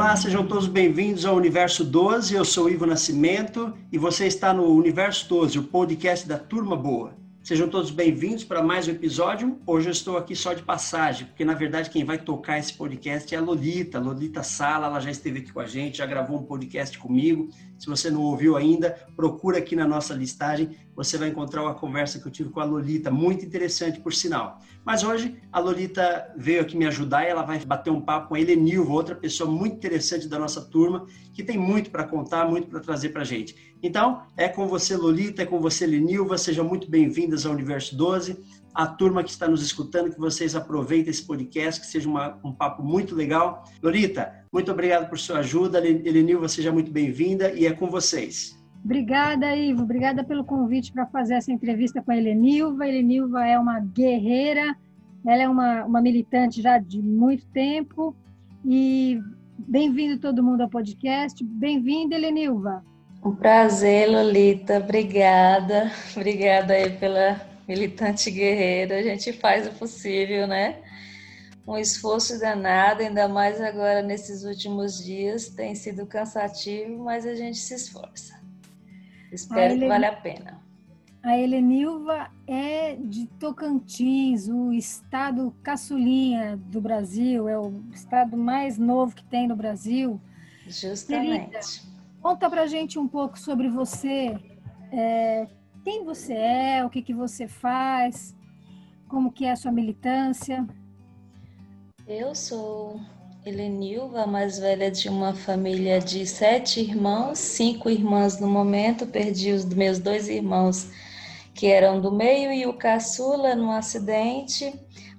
Olá, sejam todos bem-vindos ao Universo 12. Eu sou Ivo Nascimento e você está no Universo 12, o podcast da Turma Boa. Sejam todos bem-vindos para mais um episódio. Hoje eu estou aqui só de passagem, porque na verdade quem vai tocar esse podcast é a Lolita, Lolita Sala, ela já esteve aqui com a gente, já gravou um podcast comigo. Se você não ouviu ainda, procura aqui na nossa listagem, você vai encontrar uma conversa que eu tive com a Lolita, muito interessante por sinal. Mas hoje a Lolita veio aqui me ajudar e ela vai bater um papo com a Helenilva, outra pessoa muito interessante da nossa turma, que tem muito para contar, muito para trazer para a gente. Então, é com você, Lolita, é com você, Lenilva, sejam muito bem-vindas ao Universo 12. A turma que está nos escutando, que vocês aproveitem esse podcast, que seja uma, um papo muito legal. Lolita, muito obrigado por sua ajuda. Lenilva, seja muito bem-vinda e é com vocês. Obrigada, Ivo. Obrigada pelo convite para fazer essa entrevista com a Helenilva. A Helenilva é uma guerreira, ela é uma, uma militante já de muito tempo. E bem-vindo todo mundo ao podcast. Bem-vinda, Helenilva. Um prazer, Lolita. Obrigada. Obrigada aí pela militante guerreira. A gente faz o possível, né? Um esforço danado, ainda mais agora nesses últimos dias. Tem sido cansativo, mas a gente se esforça. Espero Helen... que vale a pena. A Helenilva é de Tocantins, o estado caçulinha do Brasil, é o estado mais novo que tem no Brasil. Justamente. Querida, Conta pra gente um pouco sobre você, é, quem você é, o que, que você faz, como que é a sua militância. Eu sou Helenilva, mais velha de uma família de sete irmãos, cinco irmãs no momento, perdi os meus dois irmãos que eram do meio e o caçula num acidente.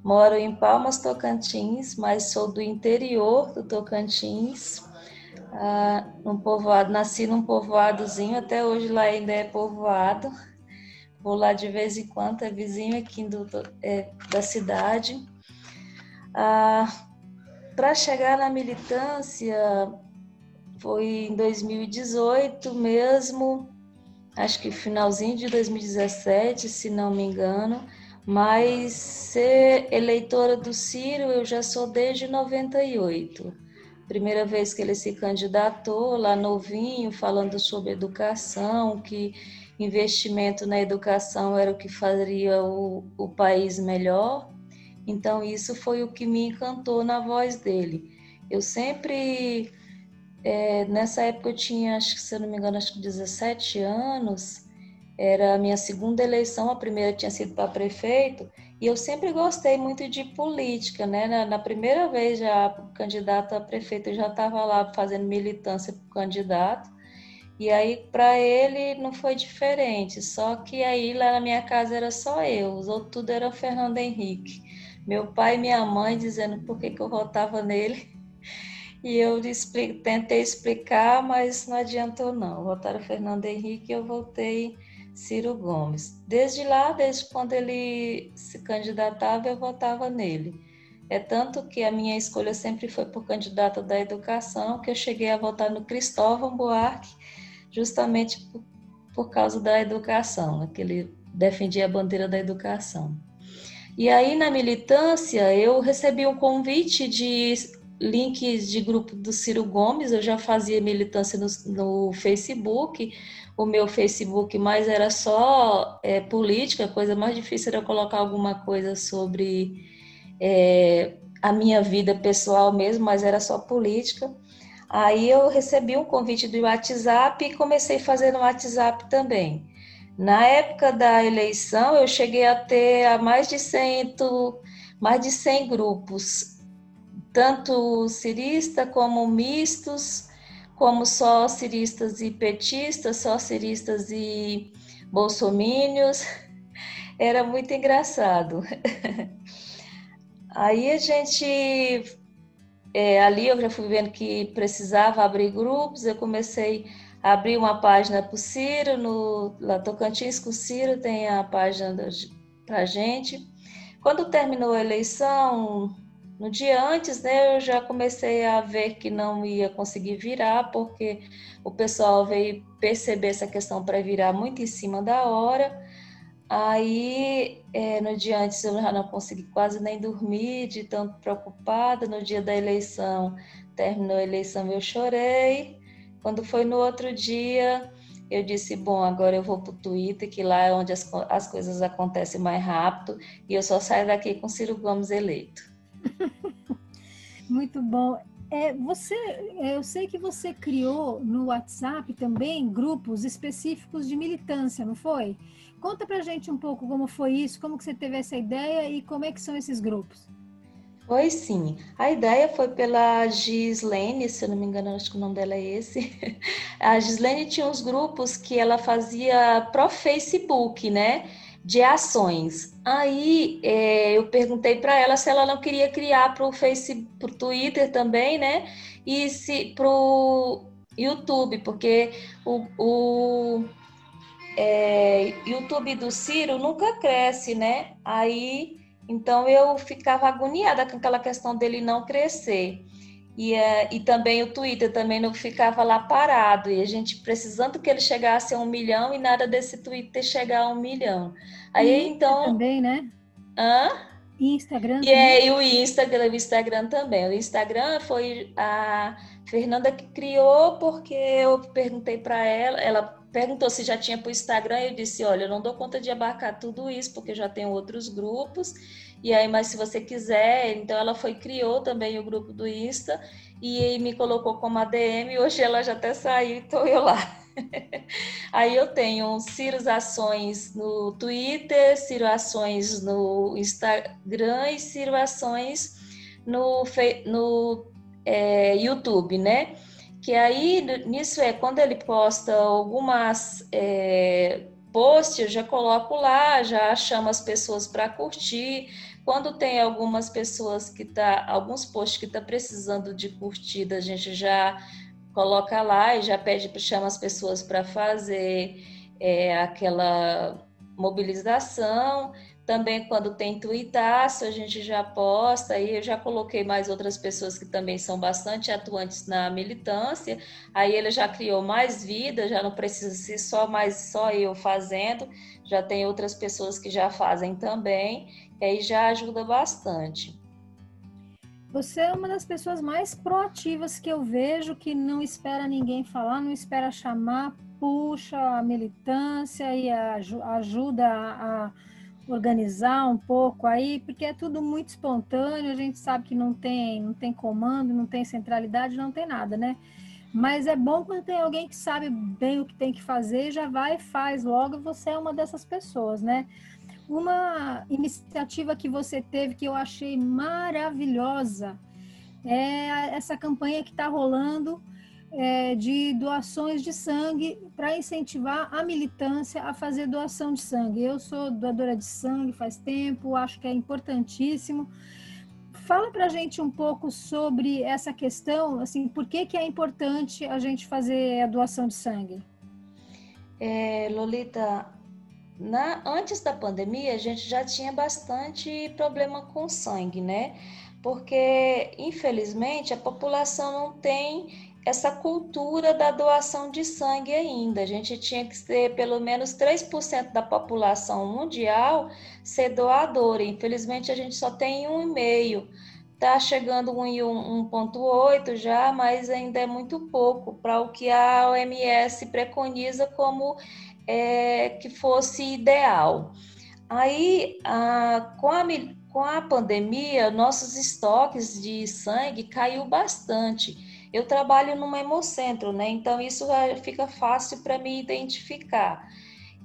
Moro em Palmas, Tocantins, mas sou do interior do Tocantins ah, povoado, nasci num povoadozinho, até hoje lá ainda é povoado. Vou lá de vez em quando, é vizinho aqui do, é, da cidade. Ah, Para chegar na militância, foi em 2018 mesmo, acho que finalzinho de 2017, se não me engano, mas ser eleitora do Ciro eu já sou desde 98 primeira vez que ele se candidatou, lá novinho, falando sobre educação, que investimento na educação era o que faria o, o país melhor. Então, isso foi o que me encantou na voz dele. Eu sempre, é, nessa época eu tinha, acho que se eu não me engano, acho que 17 anos, era a minha segunda eleição, a primeira tinha sido para prefeito, e eu sempre gostei muito de política, né? Na, na primeira vez já candidato a prefeito, eu já estava lá fazendo militância para candidato. E aí para ele não foi diferente, só que aí lá na minha casa era só eu, os outros tudo era Fernando Henrique. Meu pai e minha mãe dizendo por que, que eu votava nele. E eu tentei explicar, mas não adiantou não. Votaram Fernando Henrique e eu voltei Ciro Gomes. Desde lá, desde quando ele se candidatava, eu votava nele. É tanto que a minha escolha sempre foi por candidato da educação, que eu cheguei a votar no Cristóvão Buarque, justamente por, por causa da educação, né, que ele defendia a bandeira da educação. E aí, na militância, eu recebi um convite de links de grupo do Ciro Gomes, eu já fazia militância no, no Facebook, o meu Facebook, mas era só é, política, a coisa mais difícil era colocar alguma coisa sobre é, a minha vida pessoal mesmo, mas era só política. Aí eu recebi um convite do WhatsApp e comecei a fazer no WhatsApp também. Na época da eleição, eu cheguei a ter mais de 100, mais de 100 grupos, tanto cirista como mistos, como só ciristas e petistas, só ciristas e bolsomínios. Era muito engraçado. Aí a gente, é, ali eu já fui vendo que precisava abrir grupos, eu comecei a abrir uma página para o Ciro, no lá Tocantins com o Ciro tem a página para gente. Quando terminou a eleição, no dia antes, né, eu já comecei a ver que não ia conseguir virar, porque o pessoal veio perceber essa questão para virar muito em cima da hora. Aí, é, no dia antes, eu já não consegui quase nem dormir, de tanto preocupada. No dia da eleição, terminou a eleição, eu chorei. Quando foi no outro dia, eu disse: Bom, agora eu vou para o Twitter, que lá é onde as, as coisas acontecem mais rápido, e eu só saio daqui com Ciro Gomes eleito. Muito bom. É, você, é, eu sei que você criou no WhatsApp também grupos específicos de militância, não foi? Conta pra gente um pouco como foi isso, como que você teve essa ideia e como é que são esses grupos. Foi sim. A ideia foi pela Gislene, se eu não me engano, acho que o nome dela é esse. A Gislene tinha uns grupos que ela fazia pro Facebook, né? De ações. Aí é, eu perguntei para ela se ela não queria criar para o Facebook, para o Twitter também, né? E se para o YouTube, porque o, o é, YouTube do Ciro nunca cresce, né? Aí, então eu ficava agoniada com aquela questão dele não crescer. E, é, e também o Twitter também não ficava lá parado, e a gente precisando que ele chegasse a um milhão e nada desse Twitter chegar a um milhão. Aí e então. Também, né? Hã? Instagram. E, é, e o Instagram, o Instagram também. O Instagram foi a Fernanda que criou porque eu perguntei para ela, ela perguntou se já tinha para o Instagram, e eu disse, olha, eu não dou conta de abarcar tudo isso, porque já tenho outros grupos, e aí, mas se você quiser, então ela foi, criou também o grupo do Insta, e me colocou como ADM, hoje ela já até saiu, estou eu lá. aí eu tenho Ciro Ações no Twitter, Ciro Ações no Instagram e Ciro Ações no, no é, YouTube, né? que aí nisso é quando ele posta algumas é, posts, eu já coloco lá, já chamo as pessoas para curtir. Quando tem algumas pessoas que tá, alguns posts que tá precisando de curtida, a gente já coloca lá e já pede chama as pessoas para fazer é, aquela mobilização. Também quando tem tuitaço, a gente já posta, aí eu já coloquei mais outras pessoas que também são bastante atuantes na militância, aí ele já criou mais vida, já não precisa ser só mais só eu fazendo, já tem outras pessoas que já fazem também, e aí já ajuda bastante. Você é uma das pessoas mais proativas que eu vejo, que não espera ninguém falar, não espera chamar, puxa a militância e ajuda a organizar um pouco aí, porque é tudo muito espontâneo, a gente sabe que não tem, não tem comando, não tem centralidade, não tem nada, né? Mas é bom quando tem alguém que sabe bem o que tem que fazer, já vai e faz logo, você é uma dessas pessoas, né? Uma iniciativa que você teve que eu achei maravilhosa é essa campanha que está rolando é, de doações de sangue para incentivar a militância a fazer doação de sangue. Eu sou doadora de sangue faz tempo, acho que é importantíssimo. Fala para a gente um pouco sobre essa questão, assim, por que, que é importante a gente fazer a doação de sangue? É, Lolita, na, antes da pandemia a gente já tinha bastante problema com sangue, né? Porque, infelizmente, a população não tem essa cultura da doação de sangue ainda. A gente tinha que ser pelo menos 3% da população mundial ser doadora. Infelizmente, a gente só tem um e meio. Está chegando um em 1,8 já, mas ainda é muito pouco para o que a OMS preconiza como é, que fosse ideal. Aí, a, com, a, com a pandemia, nossos estoques de sangue caiu bastante. Eu trabalho numa hemocentro, né? Então isso fica fácil para me identificar.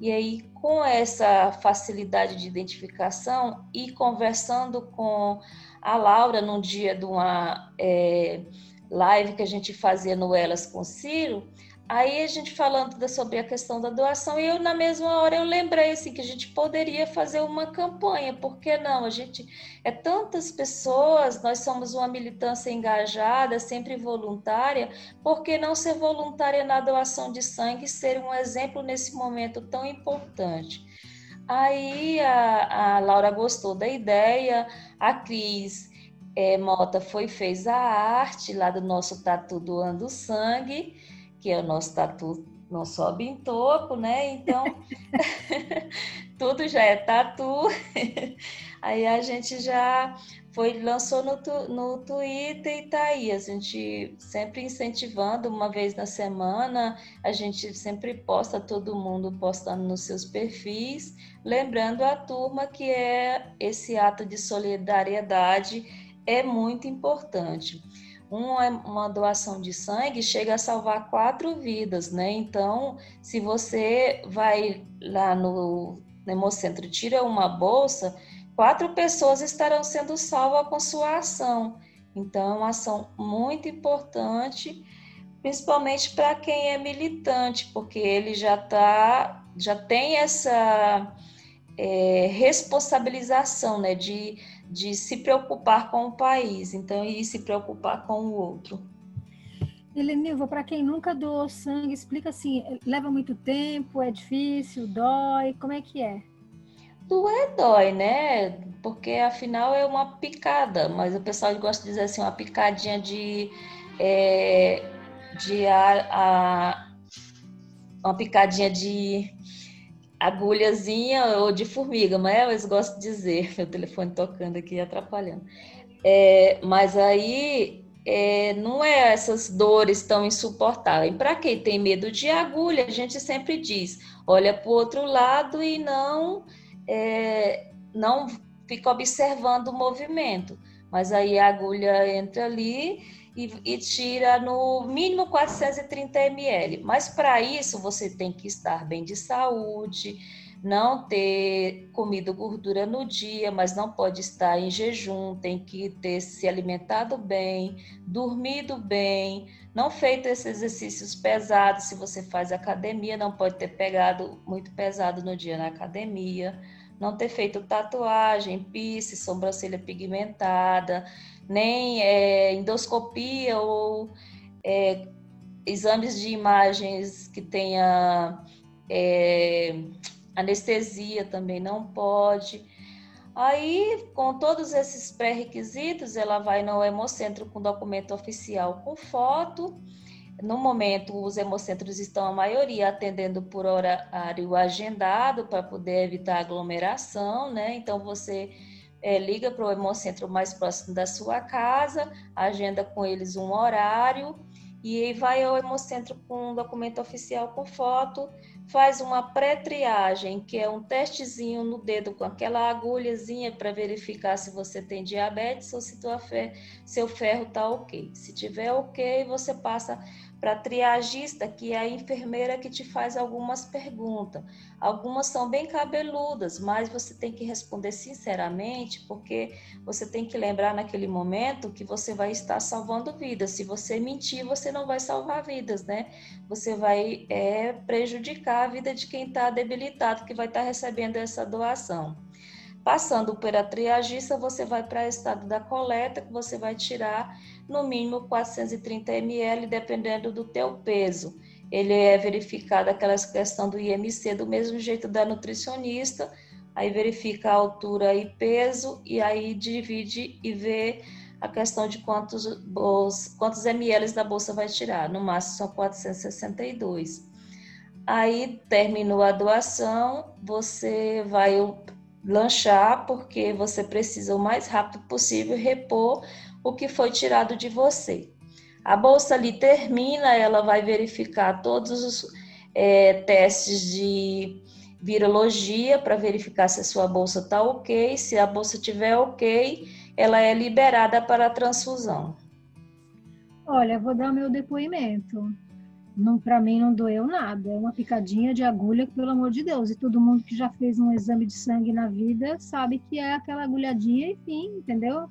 E aí, com essa facilidade de identificação e conversando com a Laura num dia de uma é, live que a gente fazia no Elas com Ciro, Aí a gente falando da, sobre a questão da doação, e eu na mesma hora eu lembrei assim que a gente poderia fazer uma campanha, por que não? A gente é tantas pessoas, nós somos uma militância engajada, sempre voluntária, por que não ser voluntária na doação de sangue e ser um exemplo nesse momento tão importante? Aí a, a Laura gostou da ideia, a Cris é, Mota foi fez a arte lá do nosso Tatu Doando Sangue que é o nosso tatu não sobe em topo, né? Então, tudo já é tatu. aí a gente já foi lançou no, no Twitter e tá aí. A gente sempre incentivando uma vez na semana, a gente sempre posta todo mundo postando nos seus perfis, lembrando a turma que é esse ato de solidariedade é muito importante uma, uma doação de sangue chega a salvar quatro vidas, né? Então, se você vai lá no, no Hemocentro tira uma bolsa, quatro pessoas estarão sendo salvas com sua ação. Então, é uma ação muito importante, principalmente para quem é militante, porque ele já tá, já tem essa é, responsabilização, né? De de se preocupar com o país, então e se preocupar com o outro. Helenilva, para quem nunca doou sangue, explica assim, leva muito tempo, é difícil, dói, como é que é? Doer dói, né? Porque afinal é uma picada, mas o pessoal gosta de dizer assim, uma picadinha de, é, de a, a, uma picadinha de agulhazinha ou de formiga, mas eles gostam de dizer, meu telefone tocando aqui atrapalhando. É, mas aí é, não é essas dores tão insuportáveis. Para quem tem medo de agulha, a gente sempre diz: olha para o outro lado e não é, não fica observando o movimento. Mas aí a agulha entra ali e, e tira no mínimo 430 ml. Mas para isso você tem que estar bem de saúde, não ter comido gordura no dia, mas não pode estar em jejum, tem que ter se alimentado bem, dormido bem, não feito esses exercícios pesados. Se você faz academia, não pode ter pegado muito pesado no dia na academia, não ter feito tatuagem, piercing, sobrancelha pigmentada, nem é, endoscopia ou é, exames de imagens que tenha é, anestesia também não pode. Aí, com todos esses pré-requisitos, ela vai no hemocentro com documento oficial com foto. No momento, os hemocentros estão, a maioria, atendendo por horário agendado para poder evitar aglomeração, né? Então, você é, liga para o Hemocentro mais próximo da sua casa, agenda com eles um horário e aí vai ao Hemocentro com um documento oficial com foto, faz uma pré-triagem, que é um testezinho no dedo com aquela agulhazinha para verificar se você tem diabetes ou se tua seu ferro está ok. Se tiver ok, você passa para a triagista, que é a enfermeira que te faz algumas perguntas. Algumas são bem cabeludas, mas você tem que responder sinceramente, porque você tem que lembrar naquele momento que você vai estar salvando vidas. Se você mentir, você não vai salvar vidas, né? Você vai é, prejudicar a vida de quem está debilitado, que vai estar recebendo essa doação. Passando pela triagista, você vai para o estado da coleta, que você vai tirar no mínimo 430 ml, dependendo do teu peso. Ele é verificado aquela questão do IMC do mesmo jeito da nutricionista, aí verifica a altura e peso e aí divide e vê a questão de quantos, quantos ml da bolsa vai tirar. No máximo são 462. Aí terminou a doação, você vai lanchar, porque você precisa o mais rápido possível repor o que foi tirado de você. A bolsa ali termina, ela vai verificar todos os é, testes de virologia para verificar se a sua bolsa está ok. Se a bolsa estiver ok, ela é liberada para a transfusão. Olha, vou dar meu depoimento não para mim não doeu nada. É uma picadinha de agulha, pelo amor de Deus. E todo mundo que já fez um exame de sangue na vida sabe que é aquela agulhadinha, enfim, entendeu?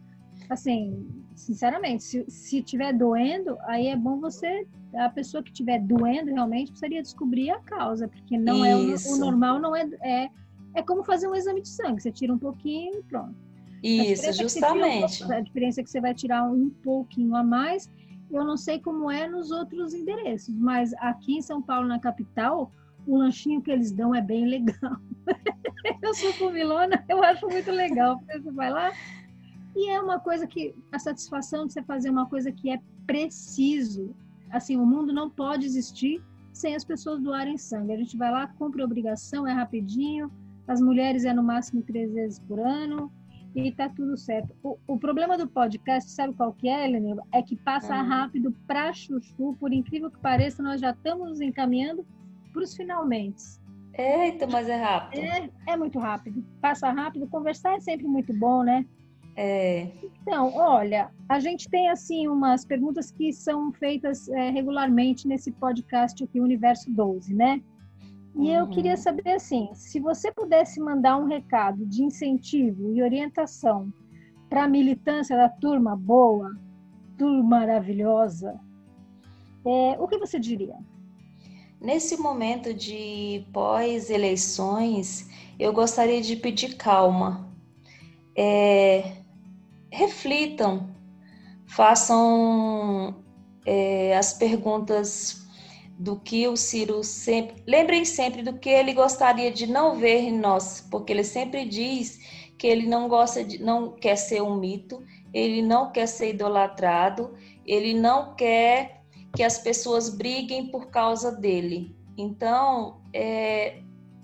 Assim, sinceramente, se, se tiver doendo, aí é bom você, a pessoa que tiver doendo realmente precisaria descobrir a causa, porque não Isso. é o, o, normal, não é, é é como fazer um exame de sangue. Você tira um pouquinho e pronto. Isso, justamente. Um a diferença é que você vai tirar um pouquinho a mais eu não sei como é nos outros endereços, mas aqui em São Paulo, na capital, o lanchinho que eles dão é bem legal. eu sou comilona, eu acho muito legal. Você vai lá e é uma coisa que a satisfação de você fazer uma coisa que é preciso. Assim, o mundo não pode existir sem as pessoas doarem sangue. A gente vai lá, cumpre a obrigação, é rapidinho, as mulheres é no máximo três vezes por ano e tá tudo certo. O, o problema do podcast, sabe qual que é, Helena? É que passa uhum. rápido para chuchu, por incrível que pareça, nós já estamos nos encaminhando para os finalmente. Eita, mas é rápido. É, é muito rápido. Passa rápido. Conversar é sempre muito bom, né? É. Então, olha, a gente tem assim umas perguntas que são feitas é, regularmente nesse podcast aqui, Universo 12, né? E uhum. eu queria saber assim, se você pudesse mandar um recado de incentivo e orientação para a militância da turma boa, turma maravilhosa, é, o que você diria? Nesse momento de pós-eleições, eu gostaria de pedir calma. É, reflitam, façam é, as perguntas do que o Ciro sempre. Lembrem sempre do que ele gostaria de não ver em nós, porque ele sempre diz que ele não gosta de, não quer ser um mito, ele não quer ser idolatrado, ele não quer que as pessoas briguem por causa dele. Então, é,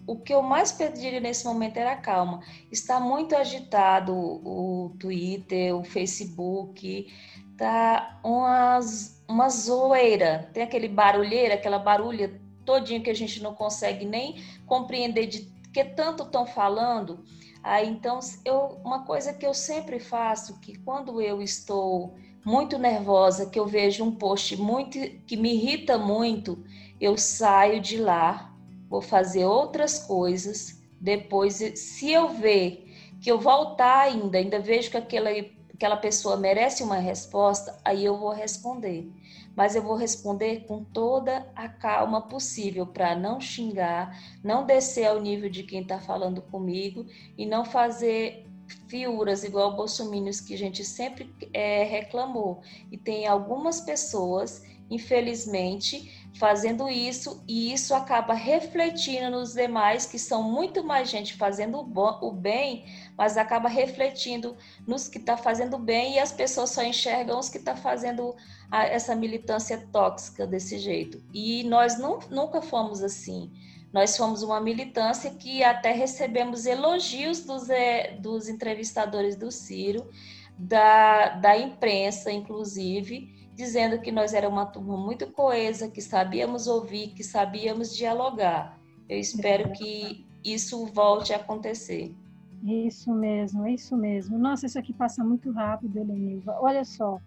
o que eu mais pediria nesse momento era calma. Está muito agitado o Twitter, o Facebook, tá umas, uma zoeira. Tem aquele barulheira, aquela barulha todinha que a gente não consegue nem compreender de que tanto estão falando. Aí, então, eu, uma coisa que eu sempre faço, que quando eu estou muito nervosa, que eu vejo um post muito que me irrita muito, eu saio de lá, vou fazer outras coisas. Depois, se eu ver que eu voltar ainda, ainda vejo que aquela, aquela pessoa merece uma resposta, aí eu vou responder. Mas eu vou responder com toda a calma possível para não xingar, não descer ao nível de quem está falando comigo e não fazer fiuras igual bolsominions que a gente sempre é, reclamou. E tem algumas pessoas, infelizmente, fazendo isso e isso acaba refletindo nos demais, que são muito mais gente fazendo o bem, mas acaba refletindo nos que está fazendo bem e as pessoas só enxergam os que estão tá fazendo a, essa militância tóxica desse jeito. E nós nunca fomos assim. Nós fomos uma militância que até recebemos elogios dos, é, dos entrevistadores do Ciro, da, da imprensa, inclusive, dizendo que nós era uma turma muito coesa, que sabíamos ouvir, que sabíamos dialogar. Eu espero que isso volte a acontecer. Isso mesmo, isso mesmo. Nossa, isso aqui passa muito rápido, Helenilva. Olha só,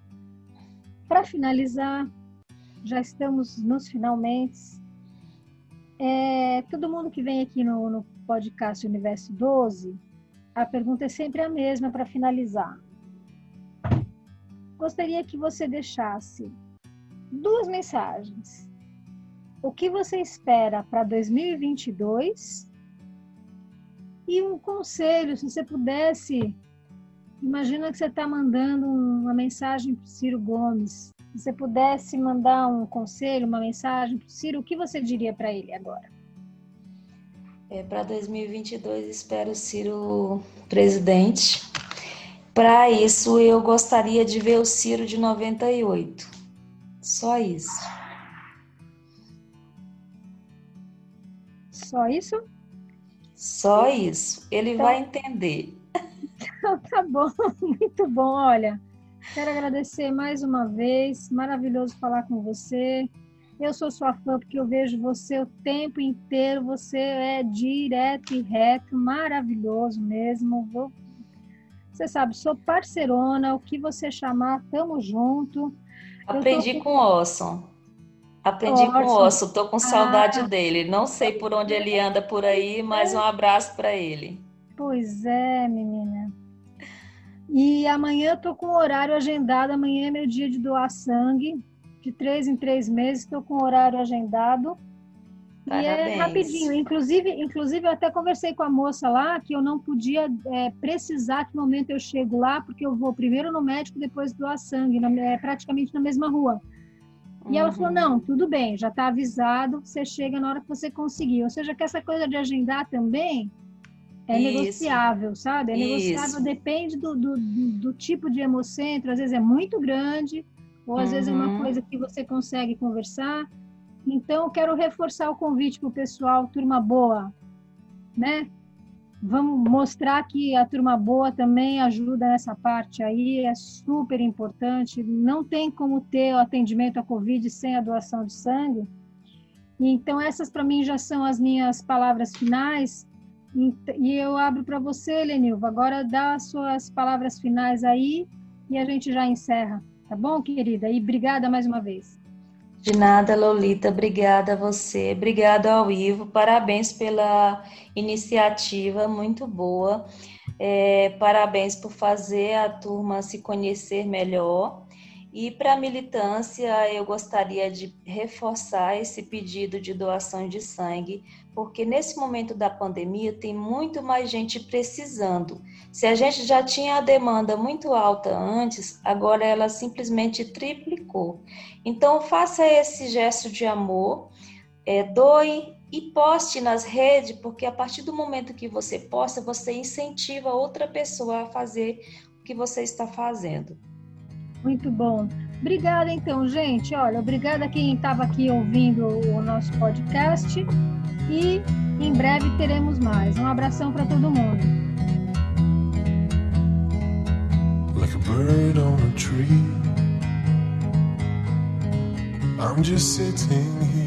para finalizar, já estamos nos finalmente. É, todo mundo que vem aqui no, no podcast Universo 12, a pergunta é sempre a mesma para finalizar. Gostaria que você deixasse duas mensagens. O que você espera para 2022? E um conselho, se você pudesse. Imagina que você está mandando uma mensagem para o Ciro Gomes se você pudesse mandar um conselho, uma mensagem para o Ciro, o que você diria para ele agora? É, para 2022, espero o Ciro presidente. Para isso, eu gostaria de ver o Ciro de 98. Só isso. Só isso? Só isso. Ele então, vai entender. Então, tá bom, muito bom. Olha, Quero agradecer mais uma vez, maravilhoso falar com você. Eu sou sua fã porque eu vejo você o tempo inteiro, você é direto e reto, maravilhoso mesmo. Vou... Você sabe, sou parceirona, o que você chamar, tamo junto. Aprendi tô... com o Orson. Aprendi Orson. com o Orson, tô com saudade ah. dele. Não sei por onde ele anda por aí, mas um abraço para ele. Pois é, menina. E amanhã eu tô com o horário agendado. Amanhã é meu dia de doar sangue. De três em três meses, estou com o horário agendado. Parabéns. E é rapidinho. Inclusive, inclusive, eu até conversei com a moça lá que eu não podia é, precisar que momento eu chego lá, porque eu vou primeiro no médico, depois doar sangue, na, é, praticamente na mesma rua. E uhum. ela falou: uhum. não, tudo bem, já está avisado, você chega na hora que você conseguir. Ou seja, que essa coisa de agendar também é Isso. negociável, sabe? É Isso. negociável, depende do, do, do, tipo de hemocentro, às vezes é muito grande, ou às uhum. vezes é uma uhum. coisa que você consegue conversar. Então, quero reforçar o convite para o pessoal, turma boa, né? Vamos mostrar que a turma boa também ajuda nessa parte aí, é super importante. Não tem como ter o atendimento à Covid sem a doação de sangue. Então, essas para mim já são as minhas palavras finais. E eu abro para você, Lenilva. Agora dá as suas palavras finais aí e a gente já encerra. Tá bom, querida? E obrigada mais uma vez. De nada, Lolita. Obrigada a você. Obrigada ao Ivo. Parabéns pela iniciativa, muito boa. É, parabéns por fazer a turma se conhecer melhor. E para a militância, eu gostaria de reforçar esse pedido de doação de sangue, porque nesse momento da pandemia tem muito mais gente precisando. Se a gente já tinha a demanda muito alta antes, agora ela simplesmente triplicou. Então, faça esse gesto de amor, é, doe e poste nas redes, porque a partir do momento que você posta, você incentiva outra pessoa a fazer o que você está fazendo. Muito bom. Obrigada, então, gente. Olha, obrigada a quem estava aqui ouvindo o nosso podcast e em breve teremos mais. Um abração para todo mundo. Like a bird on a tree. I'm just sitting here